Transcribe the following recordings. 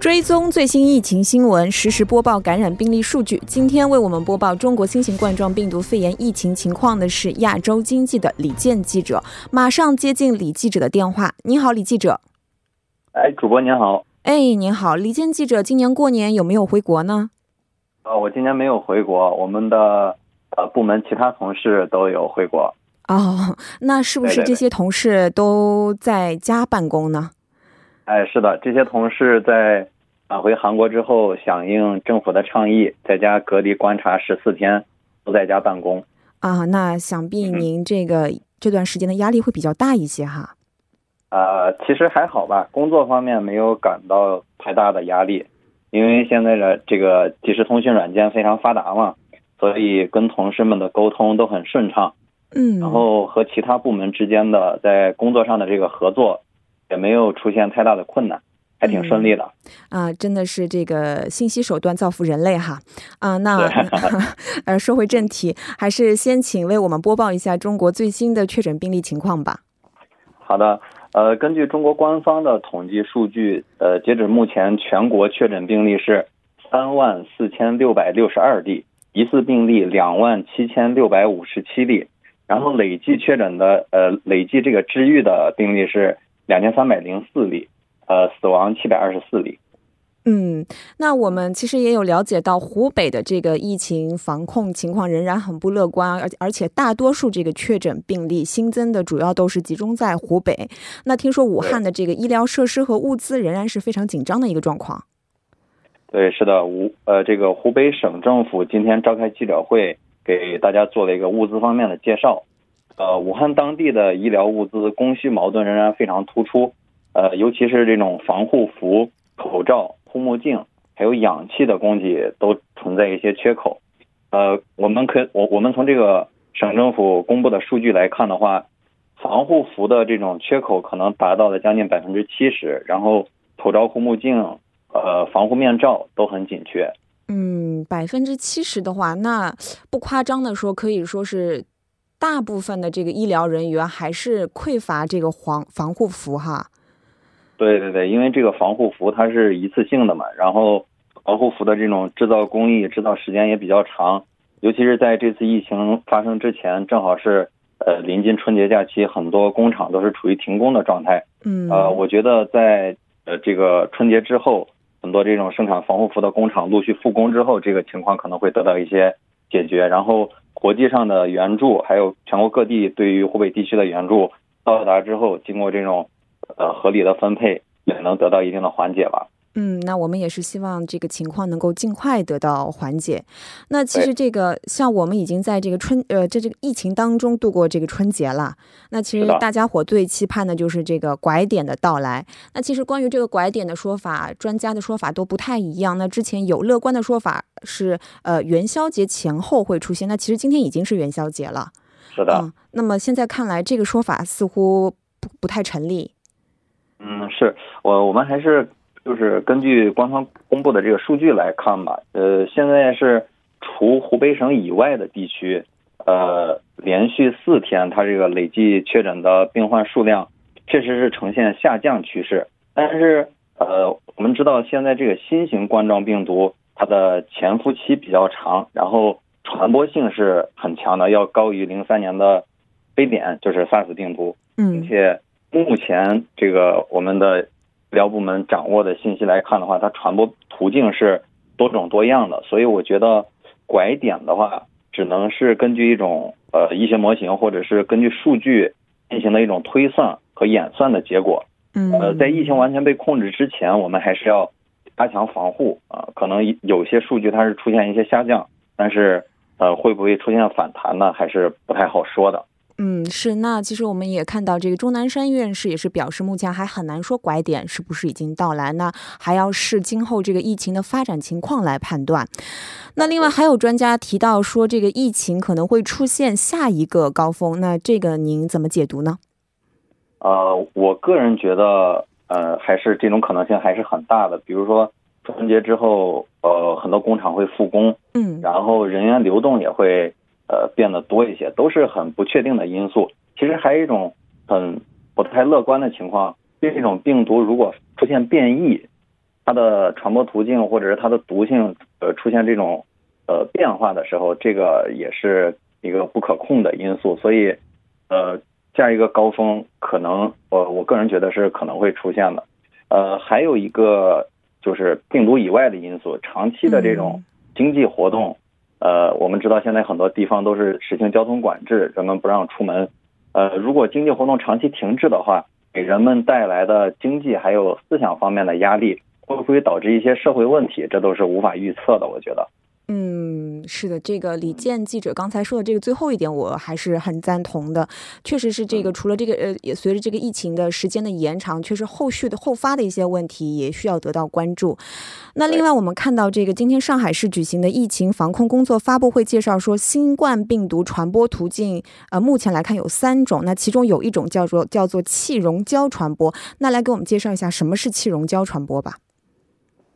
追踪最新疫情新闻，实时播报感染病例数据。今天为我们播报中国新型冠状病毒肺炎疫情情况的是亚洲经济的李健记者。马上接进李记者的电话。你好，李记者。哎，主播您好。哎，您好，李健记者。今年过年有没有回国呢？呃，我今年没有回国，我们的呃部门其他同事都有回国。哦，那是不是这些同事都在家办公呢？哎，是的，这些同事在返回韩国之后，响应政府的倡议，在家隔离观察十四天，不在家办公。啊，那想必您这个这段时间的压力会比较大一些哈。呃，其实还好吧，工作方面没有感到太大的压力，因为现在的这个即时通讯软件非常发达嘛，所以跟同事们的沟通都很顺畅。嗯，然后和其他部门之间的在工作上的这个合作。也没有出现太大的困难，还挺顺利的。啊，真的是这个信息手段造福人类哈。啊，那 呃，说回正题，还是先请为我们播报一下中国最新的确诊病例情况吧。好的，呃，根据中国官方的统计数据，呃，截止目前，全国确诊病例是三万四千六百六十二例，疑似病例两万七千六百五十七例，然后累计确诊的呃，累计这个治愈的病例是。两千三百零四例，呃，死亡七百二十四例。嗯，那我们其实也有了解到，湖北的这个疫情防控情况仍然很不乐观，而而且大多数这个确诊病例新增的主要都是集中在湖北。那听说武汉的这个医疗设施和物资仍然是非常紧张的一个状况。对，是的，武呃，这个湖北省政府今天召开记者会，给大家做了一个物资方面的介绍。呃，武汉当地的医疗物资供需矛盾仍然非常突出，呃，尤其是这种防护服、口罩、护目镜，还有氧气的供给都存在一些缺口。呃，我们可我我们从这个省政府公布的数据来看的话，防护服的这种缺口可能达到了将近百分之七十，然后口罩、护目镜、呃，防护面罩都很紧缺。嗯，百分之七十的话，那不夸张的说，可以说是。大部分的这个医疗人员还是匮乏这个防防护服哈。对对对，因为这个防护服它是一次性的嘛，然后防护服的这种制造工艺、制造时间也比较长，尤其是在这次疫情发生之前，正好是呃临近春节假期，很多工厂都是处于停工的状态。嗯。呃，我觉得在呃这个春节之后，很多这种生产防护服的工厂陆续复工之后，这个情况可能会得到一些解决，然后。国际上的援助，还有全国各地对于湖北地区的援助到达之后，经过这种呃合理的分配，也能得到一定的缓解吧。嗯，那我们也是希望这个情况能够尽快得到缓解。那其实这个像我们已经在这个春呃在这个疫情当中度过这个春节了。那其实大家伙最期盼的就是这个拐点的到来。那其实关于这个拐点的说法，专家的说法都不太一样。那之前有乐观的说法是呃元宵节前后会出现。那其实今天已经是元宵节了。是的。那么现在看来，这个说法似乎不不太成立。嗯，是我我们还是。就是根据官方公布的这个数据来看吧，呃，现在是除湖北省以外的地区，呃，连续四天它这个累计确诊的病患数量确实是呈现下降趋势。但是，呃，我们知道现在这个新型冠状病毒它的潜伏期比较长，然后传播性是很强的，要高于零三年的非典，就是 SARS 病毒。嗯，并且目前这个我们的。医疗部门掌握的信息来看的话，它传播途径是多种多样的，所以我觉得拐点的话，只能是根据一种呃医学模型或者是根据数据进行的一种推算和演算的结果。嗯，呃，在疫情完全被控制之前，我们还是要加强防护啊。可能有些数据它是出现一些下降，但是呃会不会出现反弹呢？还是不太好说的。嗯，是。那其实我们也看到，这个钟南山院士也是表示，目前还很难说拐点是不是已经到来。那还要视今后这个疫情的发展情况来判断。那另外还有专家提到说，这个疫情可能会出现下一个高峰。那这个您怎么解读呢？呃，我个人觉得，呃，还是这种可能性还是很大的。比如说春节之后，呃，很多工厂会复工，嗯，然后人员流动也会。呃，变得多一些，都是很不确定的因素。其实还有一种很不太乐观的情况，这种病毒如果出现变异它的传播途径或者是它的毒性呃出现这种呃变化的时候，这个也是一个不可控的因素。所以，呃，这样一个高峰可能我我个人觉得是可能会出现的。呃，还有一个就是病毒以外的因素，长期的这种经济活动。呃，我们知道现在很多地方都是实行交通管制，人们不让出门。呃，如果经济活动长期停滞的话，给人们带来的经济还有思想方面的压力，会不会导致一些社会问题？这都是无法预测的，我觉得。嗯，是的，这个李健记者刚才说的这个最后一点，我还是很赞同的。确实是这个，除了这个，呃，也随着这个疫情的时间的延长，确实后续的后发的一些问题也需要得到关注。那另外，我们看到这个今天上海市举行的疫情防控工作发布会介绍说，新冠病毒传播途径，呃，目前来看有三种，那其中有一种叫做叫做气溶胶传播。那来给我们介绍一下什么是气溶胶传播吧。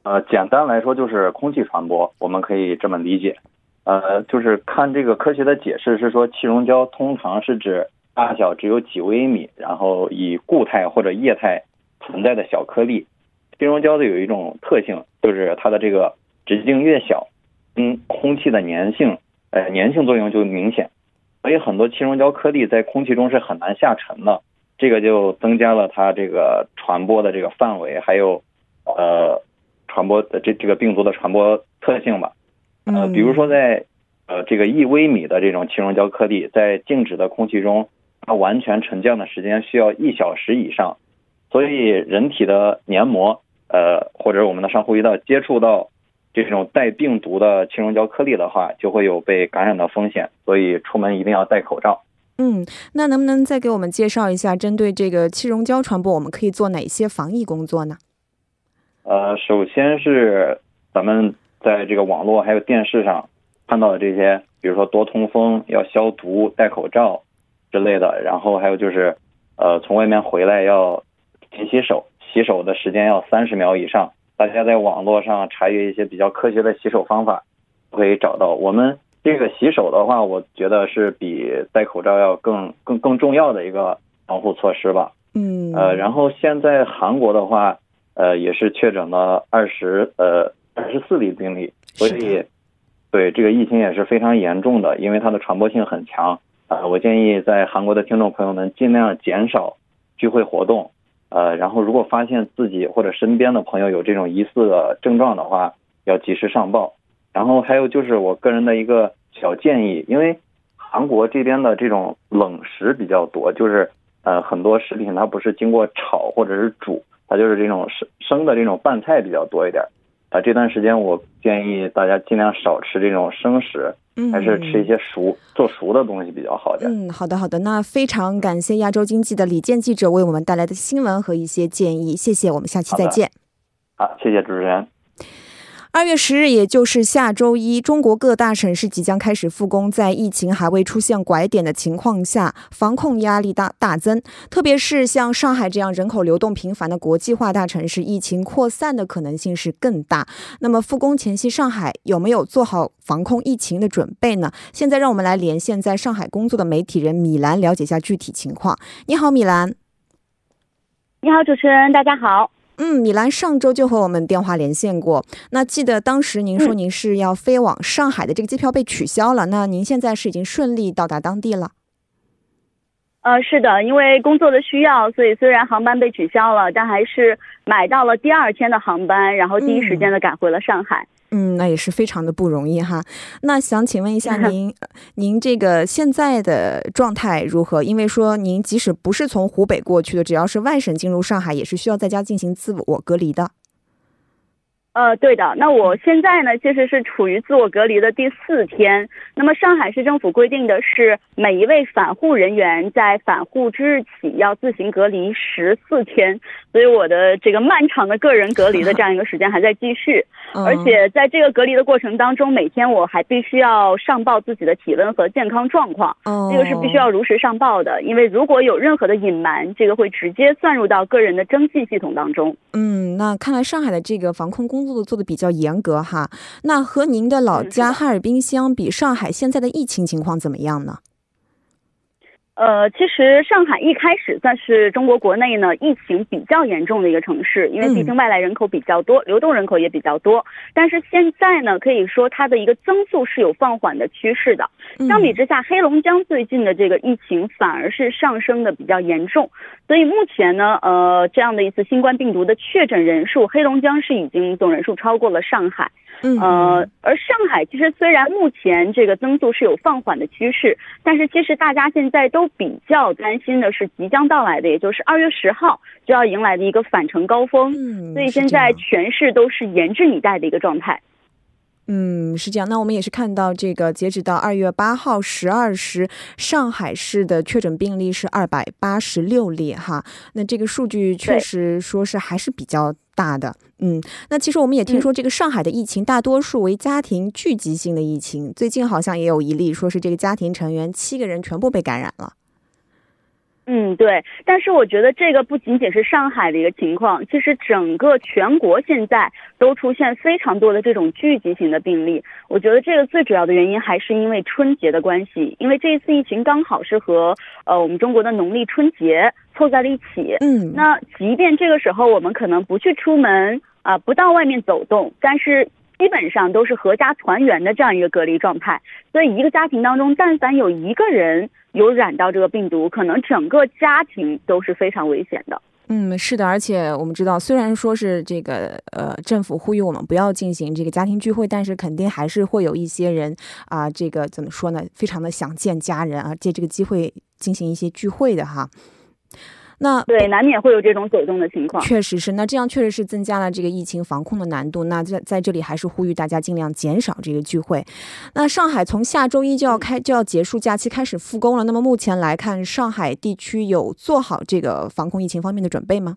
呃，简单来说就是空气传播，我们可以这么理解。呃，就是看这个科学的解释是说，气溶胶通常是指大小只有几微米，然后以固态或者液态存在的小颗粒。气溶胶的有一种特性，就是它的这个直径越小，跟空气的粘性，呃，粘性作用就明显。所以很多气溶胶颗粒在空气中是很难下沉的，这个就增加了它这个传播的这个范围，还有呃。传播的这这个病毒的传播特性吧，呃，比如说在呃这个一微米的这种气溶胶颗粒在静止的空气中，它完全沉降的时间需要一小时以上，所以人体的黏膜呃或者我们的上呼吸道接触到这种带病毒的气溶胶颗粒的话，就会有被感染的风险，所以出门一定要戴口罩。嗯，那能不能再给我们介绍一下，针对这个气溶胶传播，我们可以做哪些防疫工作呢？呃，首先是咱们在这个网络还有电视上看到的这些，比如说多通风、要消毒、戴口罩之类的。然后还有就是，呃，从外面回来要勤洗手，洗手的时间要三十秒以上。大家在网络上查阅一些比较科学的洗手方法，可以找到。我们这个洗手的话，我觉得是比戴口罩要更更更重要的一个防护措施吧。嗯。呃，然后现在韩国的话。呃，也是确诊了二十呃二十四例病例，所以对这个疫情也是非常严重的，因为它的传播性很强啊。我建议在韩国的听众朋友们尽量减少聚会活动，呃，然后如果发现自己或者身边的朋友有这种疑似的症状的话，要及时上报。然后还有就是我个人的一个小建议，因为韩国这边的这种冷食比较多，就是呃很多食品它不是经过炒或者是煮。它就是这种生生的这种拌菜比较多一点，啊，这段时间我建议大家尽量少吃这种生食，还是吃一些熟做熟的东西比较好点。嗯，好的好的，那非常感谢亚洲经济的李健记者为我们带来的新闻和一些建议，谢谢，我们下期再见。好，谢谢主持人。二月十日，也就是下周一，中国各大城市即将开始复工。在疫情还未出现拐点的情况下，防控压力大大增。特别是像上海这样人口流动频繁的国际化大城市，疫情扩散的可能性是更大。那么，复工前夕，上海有没有做好防控疫情的准备呢？现在，让我们来连线在上海工作的媒体人米兰，了解一下具体情况。你好，米兰。你好，主持人，大家好。嗯，米兰上周就和我们电话连线过。那记得当时您说您是要飞往上海的这个机票被取消了。那您现在是已经顺利到达当地了？呃，是的，因为工作的需要，所以虽然航班被取消了，但还是买到了第二天的航班，然后第一时间的赶回了上海。嗯，那也是非常的不容易哈。那想请问一下 您，您这个现在的状态如何？因为说您即使不是从湖北过去的，只要是外省进入上海，也是需要在家进行自我隔离的。呃，对的。那我现在呢，其实是处于自我隔离的第四天。那么上海市政府规定的是，每一位返沪人员在返沪之日起要自行隔离十四天。所以我的这个漫长的个人隔离的这样一个时间还在继续，而且在这个隔离的过程当中，每天我还必须要上报自己的体温和健康状况，这个是必须要如实上报的，因为如果有任何的隐瞒，这个会直接算入到个人的征信系统当中。嗯，那看来上海的这个防控工作做的比较严格哈。那和您的老家哈尔滨相比，上海现在的疫情情况怎么样呢？呃，其实上海一开始算是中国国内呢疫情比较严重的一个城市，因为毕竟外来人口比较多，流动人口也比较多。但是现在呢，可以说它的一个增速是有放缓的趋势的。相比之下，黑龙江最近的这个疫情反而是上升的比较严重。所以目前呢，呃，这样的一次新冠病毒的确诊人数，黑龙江是已经总人数超过了上海。呃，而上海其实虽然目前这个增速是有放缓的趋势，但是其实大家现在都比较担心的是即将到来的，也就是二月十号就要迎来的一个返程高峰。嗯，所以现在全市都是严阵以待的一个状态。嗯，是这样。那我们也是看到，这个截止到二月八号十二时，上海市的确诊病例是二百八十六例哈。那这个数据确实说是还是比较大的。嗯，那其实我们也听说，这个上海的疫情大多数为家庭聚集性的疫情，最近好像也有一例，说是这个家庭成员七个人全部被感染了。嗯，对，但是我觉得这个不仅仅是上海的一个情况，其实整个全国现在都出现非常多的这种聚集型的病例。我觉得这个最主要的原因还是因为春节的关系，因为这一次疫情刚好是和呃我们中国的农历春节凑在了一起。嗯，那即便这个时候我们可能不去出门啊，不到外面走动，但是。基本上都是合家团圆的这样一个隔离状态，所以一个家庭当中，但凡有一个人有染到这个病毒，可能整个家庭都是非常危险的。嗯，是的，而且我们知道，虽然说是这个呃政府呼吁我们不要进行这个家庭聚会，但是肯定还是会有一些人啊，这个怎么说呢？非常的想见家人啊，借这个机会进行一些聚会的哈。那对，难免会有这种走动的情况。确实是，那这样确实是增加了这个疫情防控的难度。那在在这里还是呼吁大家尽量减少这个聚会。那上海从下周一就要开就要结束假期，开始复工了。那么目前来看，上海地区有做好这个防控疫情方面的准备吗？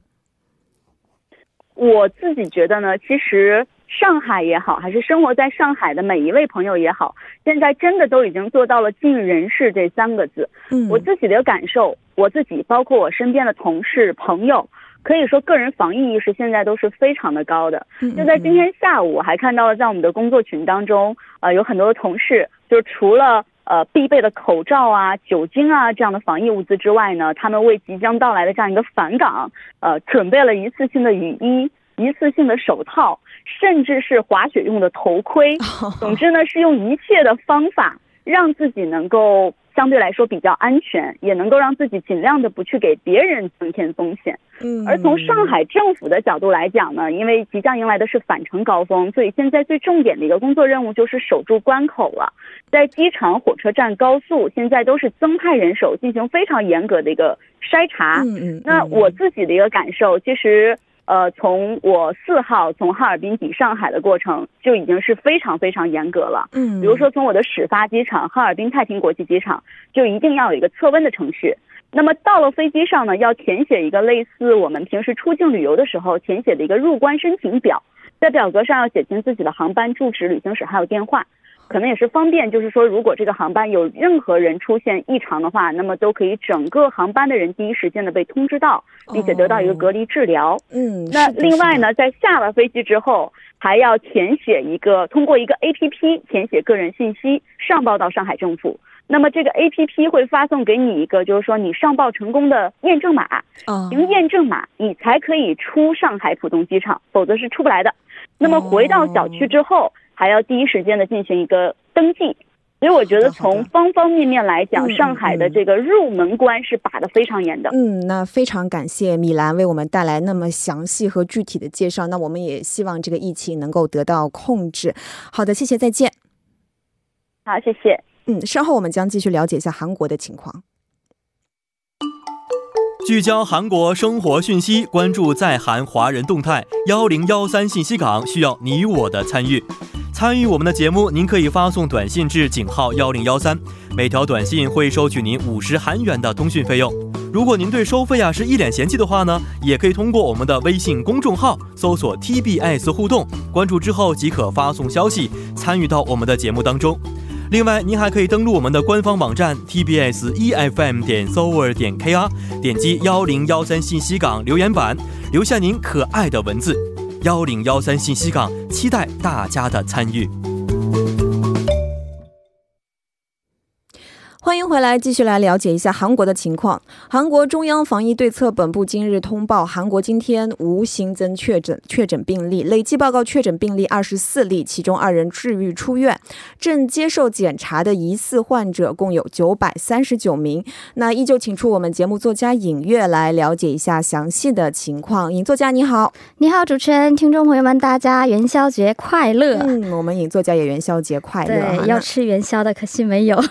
我自己觉得呢，其实。上海也好，还是生活在上海的每一位朋友也好，现在真的都已经做到了尽人事这三个字。嗯，我自己的感受，我自己包括我身边的同事朋友，可以说个人防疫意识现在都是非常的高的。就在今天下午，我还看到了在我们的工作群当中，呃，有很多的同事，就是除了呃必备的口罩啊、酒精啊这样的防疫物资之外呢，他们为即将到来的这样一个返岗，呃，准备了一次性的雨衣。一次性的手套，甚至是滑雪用的头盔，总之呢，是用一切的方法让自己能够相对来说比较安全，也能够让自己尽量的不去给别人增添风险。嗯，而从上海政府的角度来讲呢，因为即将迎来的是返程高峰，所以现在最重点的一个工作任务就是守住关口了。在机场、火车站、高速，现在都是增派人手进行非常严格的一个筛查。嗯嗯，那我自己的一个感受，其实。呃，从我四号从哈尔滨抵上海的过程就已经是非常非常严格了。嗯，比如说从我的始发机场哈尔滨太平国际机场，就一定要有一个测温的程序。那么到了飞机上呢，要填写一个类似我们平时出境旅游的时候填写的一个入关申请表，在表格上要写清自己的航班住址、旅行史还有电话。可能也是方便，就是说，如果这个航班有任何人出现异常的话，那么都可以整个航班的人第一时间的被通知到，并且得到一个隔离治疗。嗯，那另外呢，在下了飞机之后，还要填写一个通过一个 A P P 填写个人信息，上报到上海政府。那么这个 A P P 会发送给你一个，就是说你上报成功的验证码。凭验证码，你才可以出上海浦东机场，否则是出不来的。那么回到小区之后。还要第一时间的进行一个登记，所以我觉得从方方面面来讲，上海的这个入门关是把的非常严的。嗯，那非常感谢米兰为我们带来那么详细和具体的介绍。那我们也希望这个疫情能够得到控制。好的，谢谢，再见。好，谢谢。嗯，稍后我们将继续了解一下韩国的情况。聚焦韩国生活讯息，关注在韩华人动态。幺零幺三信息港需要你我的参与。参与我们的节目，您可以发送短信至井号幺零幺三，每条短信会收取您五十韩元的通讯费用。如果您对收费啊是一脸嫌弃的话呢，也可以通过我们的微信公众号搜索 TBS 互动，关注之后即可发送消息参与到我们的节目当中。另外，您还可以登录我们的官方网站 TBS EFM 点 s o v e r 点 KR，点击幺零幺三信息港留言板，留下您可爱的文字。幺零幺三信息港，期待大家的参与。欢迎回来，继续来了解一下韩国的情况。韩国中央防疫对策本部今日通报，韩国今天无新增确诊确诊病例，累计报告确诊病例二十四例，其中二人治愈出院，正接受检查的疑似患者共有九百三十九名。那依旧请出我们节目作家尹月来了解一下详细的情况。尹作家你好，你好，主持人，听众朋友们，大家元宵节快乐！嗯，我们尹作家也元宵节快乐。对，要吃元宵的，可惜没有。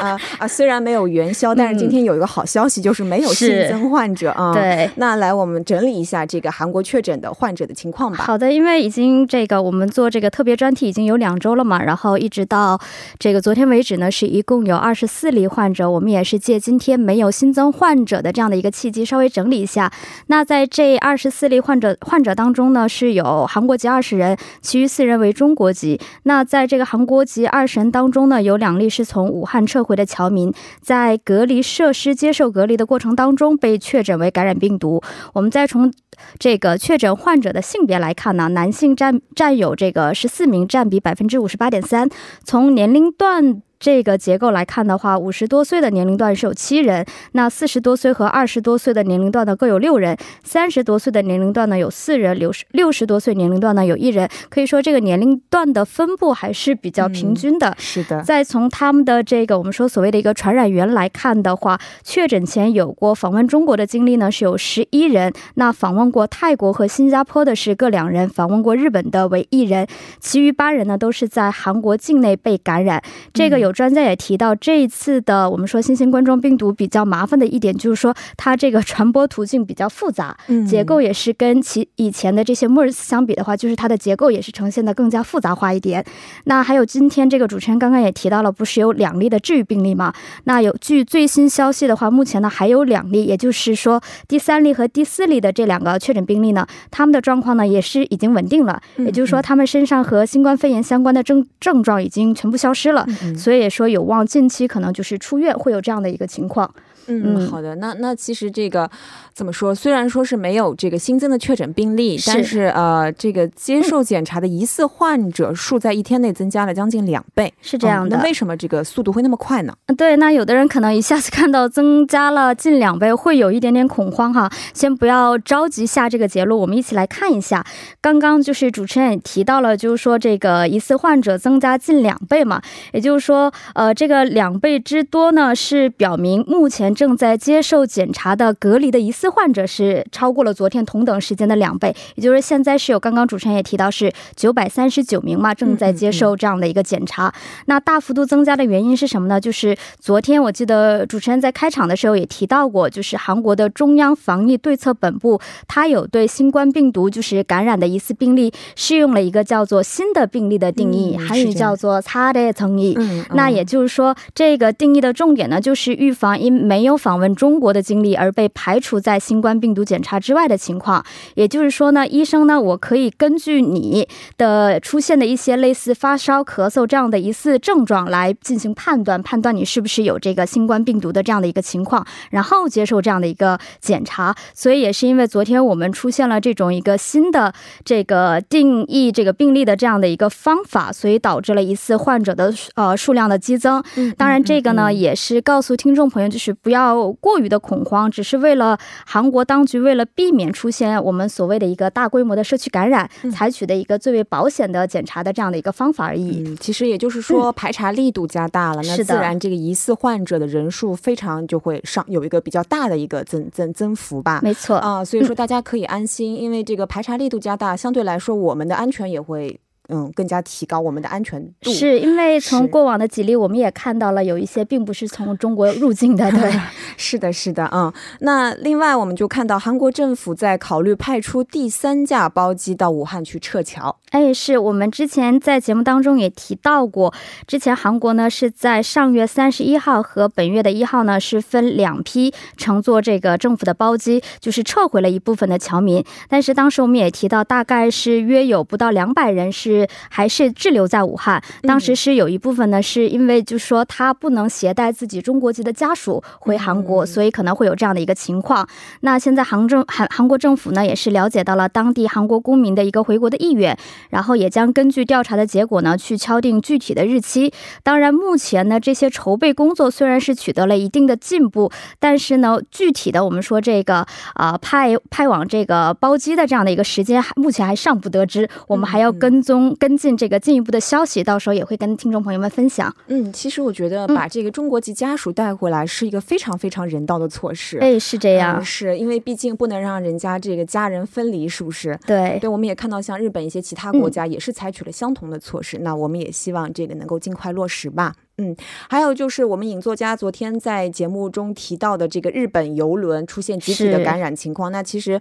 啊啊！虽然没有元宵，但是今天有一个好消息，就是没有新增患者啊。对，那来我们整理一下这个韩国确诊的患者的情况吧。好的，因为已经这个我们做这个特别专题已经有两周了嘛，然后一直到这个昨天为止呢，是一共有二十四例患者。我们也是借今天没有新增患者的这样的一个契机，稍微整理一下。那在这二十四例患者患者当中呢，是有韩国籍二十人，其余四人为中国籍。那在这个韩国籍二十人当中呢，有两例是从武汉撤回。的侨民在隔离设施接受隔离的过程当中被确诊为感染病毒。我们再从这个确诊患者的性别来看呢，男性占占有这个十四名，占比百分之五十八点三。从年龄段。这个结构来看的话，五十多岁的年龄段是有七人，那四十多岁和二十多岁的年龄段呢各有六人，三十多岁的年龄段呢有四人，六十六十多岁年龄段呢有一人。可以说这个年龄段的分布还是比较平均的。是的。再从他们的这个我们说所谓的一个传染源来看的话，确诊前有过访问中国的经历呢是有十一人，那访问过泰国和新加坡的是各两人，访问过日本的为一人，其余八人呢都是在韩国境内被感染。这个有。有专家也提到，这一次的我们说新型冠状病毒比较麻烦的一点，就是说它这个传播途径比较复杂，结构也是跟其以前的这些 MERS 相比的话，就是它的结构也是呈现的更加复杂化一点。那还有今天这个主持人刚刚也提到了，不是有两例的治愈病例吗？那有据最新消息的话，目前呢还有两例，也就是说第三例和第四例的这两个确诊病例呢，他们的状况呢也是已经稳定了，也就是说他们身上和新冠肺炎相关的症症状已经全部消失了，所以。也说有望近期可能就是出院，会有这样的一个情况。嗯，好的。那那其实这个怎么说？虽然说是没有这个新增的确诊病例，但是呃，这个接受检查的疑似患者数在一天内增加了将近两倍，是这样的。那为什么这个速度会那么快呢？对，那有的人可能一下子看到增加了近两倍，会有一点点恐慌哈。先不要着急下这个结论，我们一起来看一下。刚刚就是主持人也提到了，就是说这个疑似患者增加近两倍嘛，也就是说，呃，这个两倍之多呢，是表明目前。正在接受检查的隔离的疑似患者是超过了昨天同等时间的两倍，也就是现在是有刚刚主持人也提到是九百三十九名嘛，正在接受这样的一个检查。那大幅度增加的原因是什么呢？就是昨天我记得主持人在开场的时候也提到过，就是韩国的中央防疫对策本部，它有对新冠病毒就是感染的疑似病例适用了一个叫做新的病例的定义，韩语叫做擦的层义。那也就是说，这个定义的重点呢，就是预防因没有访问中国的经历而被排除在新冠病毒检查之外的情况，也就是说呢，医生呢，我可以根据你的出现的一些类似发烧、咳嗽这样的疑似症状来进行判断，判断你是不是有这个新冠病毒的这样的一个情况，然后接受这样的一个检查。所以也是因为昨天我们出现了这种一个新的这个定义这个病例的这样的一个方法，所以导致了疑似患者的呃数量的激增。当然，这个呢也是告诉听众朋友，就是不要。过于的恐慌，只是为了韩国当局为了避免出现我们所谓的一个大规模的社区感染，采取的一个最为保险的检查的这样的一个方法而已。其实也就是说，排查力度加大了，那自然这个疑似患者的人数非常就会上有一个比较大的一个增增增幅吧。没错啊，所以说大家可以安心，因为这个排查力度加大，相对来说我们的安全也会。嗯，更加提高我们的安全度，是因为从过往的几例，我们也看到了有一些并不是从中国入境的，对，是的，是的，嗯。那另外，我们就看到韩国政府在考虑派出第三架包机到武汉去撤侨。哎，是我们之前在节目当中也提到过，之前韩国呢是在上月三十一号和本月的一号呢是分两批乘坐这个政府的包机，就是撤回了一部分的侨民，但是当时我们也提到，大概是约有不到两百人是。是还是滞留在武汉。当时是有一部分呢，是因为就是说他不能携带自己中国籍的家属回韩国，所以可能会有这样的一个情况。那现在杭政韩韩国政府呢，也是了解到了当地韩国公民的一个回国的意愿，然后也将根据调查的结果呢，去敲定具体的日期。当然，目前呢，这些筹备工作虽然是取得了一定的进步，但是呢，具体的我们说这个啊派派往这个包机的这样的一个时间，目前还尚不得知。我们还要跟踪跟进这个进一步的消息，到时候也会跟听众朋友们分享。嗯，其实我觉得把这个中国籍家属带回来是一个非常非常人道的措施。哎，是这样，是因为毕竟不能让人家这个家人分离，是不是？对，对，我们也看到像日本一些其他国家也是采取了相同的措施。那我们也希望这个能够尽快落实吧。嗯，还有就是我们影作家昨天在节目中提到的这个日本游轮出现集体的感染情况，那其实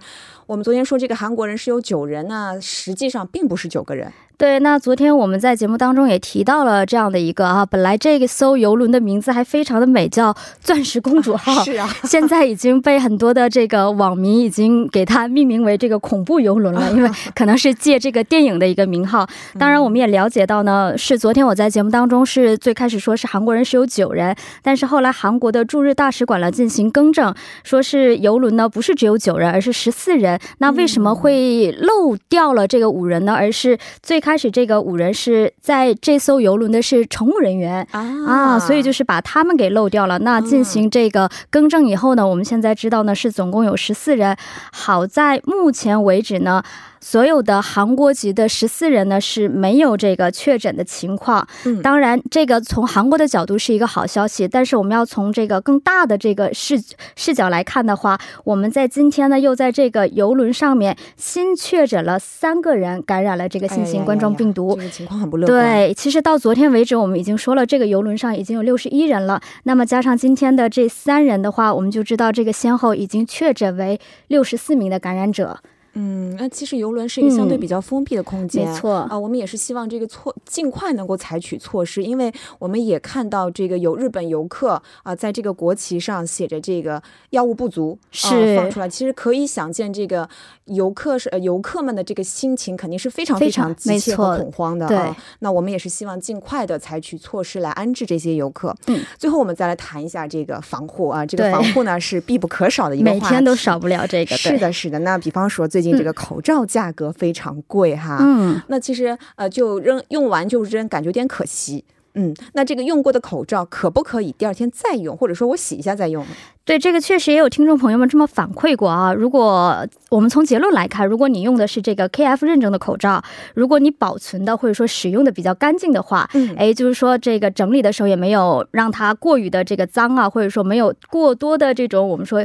我们昨天说这个韩国人是有九人那，实际上并不是九个人。对，那昨天我们在节目当中也提到了这样的一个啊，本来这个艘游轮的名字还非常的美，叫“钻石公主号”，是啊，现在已经被很多的这个网民已经给它命名为这个恐怖游轮了，因为 可能是借这个电影的一个名号。当然，我们也了解到呢，是昨天我在节目当中是最开始说是韩国人是有九人，但是后来韩国的驻日大使馆了进行更正，说是游轮呢不是只有九人，而是十四人。那为什么会漏掉了这个五人呢？而是最开始这个五人是在这艘游轮的是乘务人员啊，所以就是把他们给漏掉了。那进行这个更正以后呢，我们现在知道呢是总共有十四人。好在目前为止呢。所有的韩国籍的十四人呢是没有这个确诊的情况。嗯，当然，这个从韩国的角度是一个好消息。但是我们要从这个更大的这个视视角来看的话，我们在今天呢又在这个游轮上面新确诊了三个人感染了这个新型冠状病毒。这个情况很不乐观。对，其实到昨天为止，我们已经说了，这个游轮上已经有六十一人了。那么加上今天的这三人的话，我们就知道这个先后已经确诊为六十四名的感染者。嗯，那其实游轮是一个相对比较封闭的空间，没错啊。我们也是希望这个措尽快能够采取措施，因为我们也看到这个有日本游客啊，在这个国旗上写着这个药物不足，是放出来。其实可以想见，这个游客是呃游客们的这个心情肯定是非常非常急切和恐慌的啊。那我们也是希望尽快的采取措施来安置这些游客。嗯，最后我们再来谈一下这个防护啊，这个防护呢是必不可少的一个，每天都少不了这个。是的，是的。那比方说最这个口罩价格非常贵哈，嗯，那其实呃就扔用完就扔，感觉有点可惜，嗯，那这个用过的口罩可不可以第二天再用，或者说我洗一下再用？对，这个确实也有听众朋友们这么反馈过啊。如果我们从结论来看，如果你用的是这个 KF 认证的口罩，如果你保存的或者说使用的比较干净的话，嗯，哎，就是说这个整理的时候也没有让它过于的这个脏啊，或者说没有过多的这种我们说。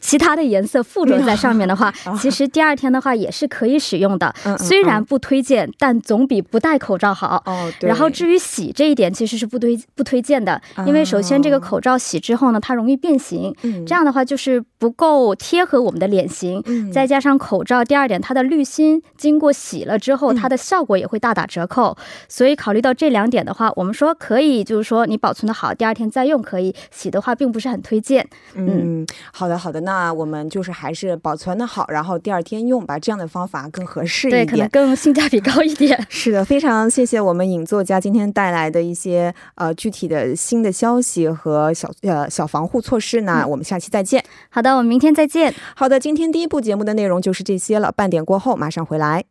其他的颜色附着 在上面的话，其实第二天的话也是可以使用的。虽然不推荐，但总比不戴口罩好。哦，对。然后至于洗这一点，其实是不推不推荐的，因为首先这个口罩洗之后呢，它容易变形，这样的话就是不够贴合我们的脸型。再加上口罩，第二点它的滤芯经过洗了之后，它的效果也会大打折扣。所以考虑到这两点的话，我们说可以，就是说你保存的好，第二天再用可以。洗的话，并不是很推荐。嗯，好的，好的。那我们就是还是保存的好，然后第二天用吧，这样的方法更合适一点，对，可能更性价比高一点。是的，非常谢谢我们影作家今天带来的一些呃具体的新的消息和小呃小防护措施。那我们下期再见。好的，我们明天再见。好的，今天第一部节目的内容就是这些了。半点过后马上回来。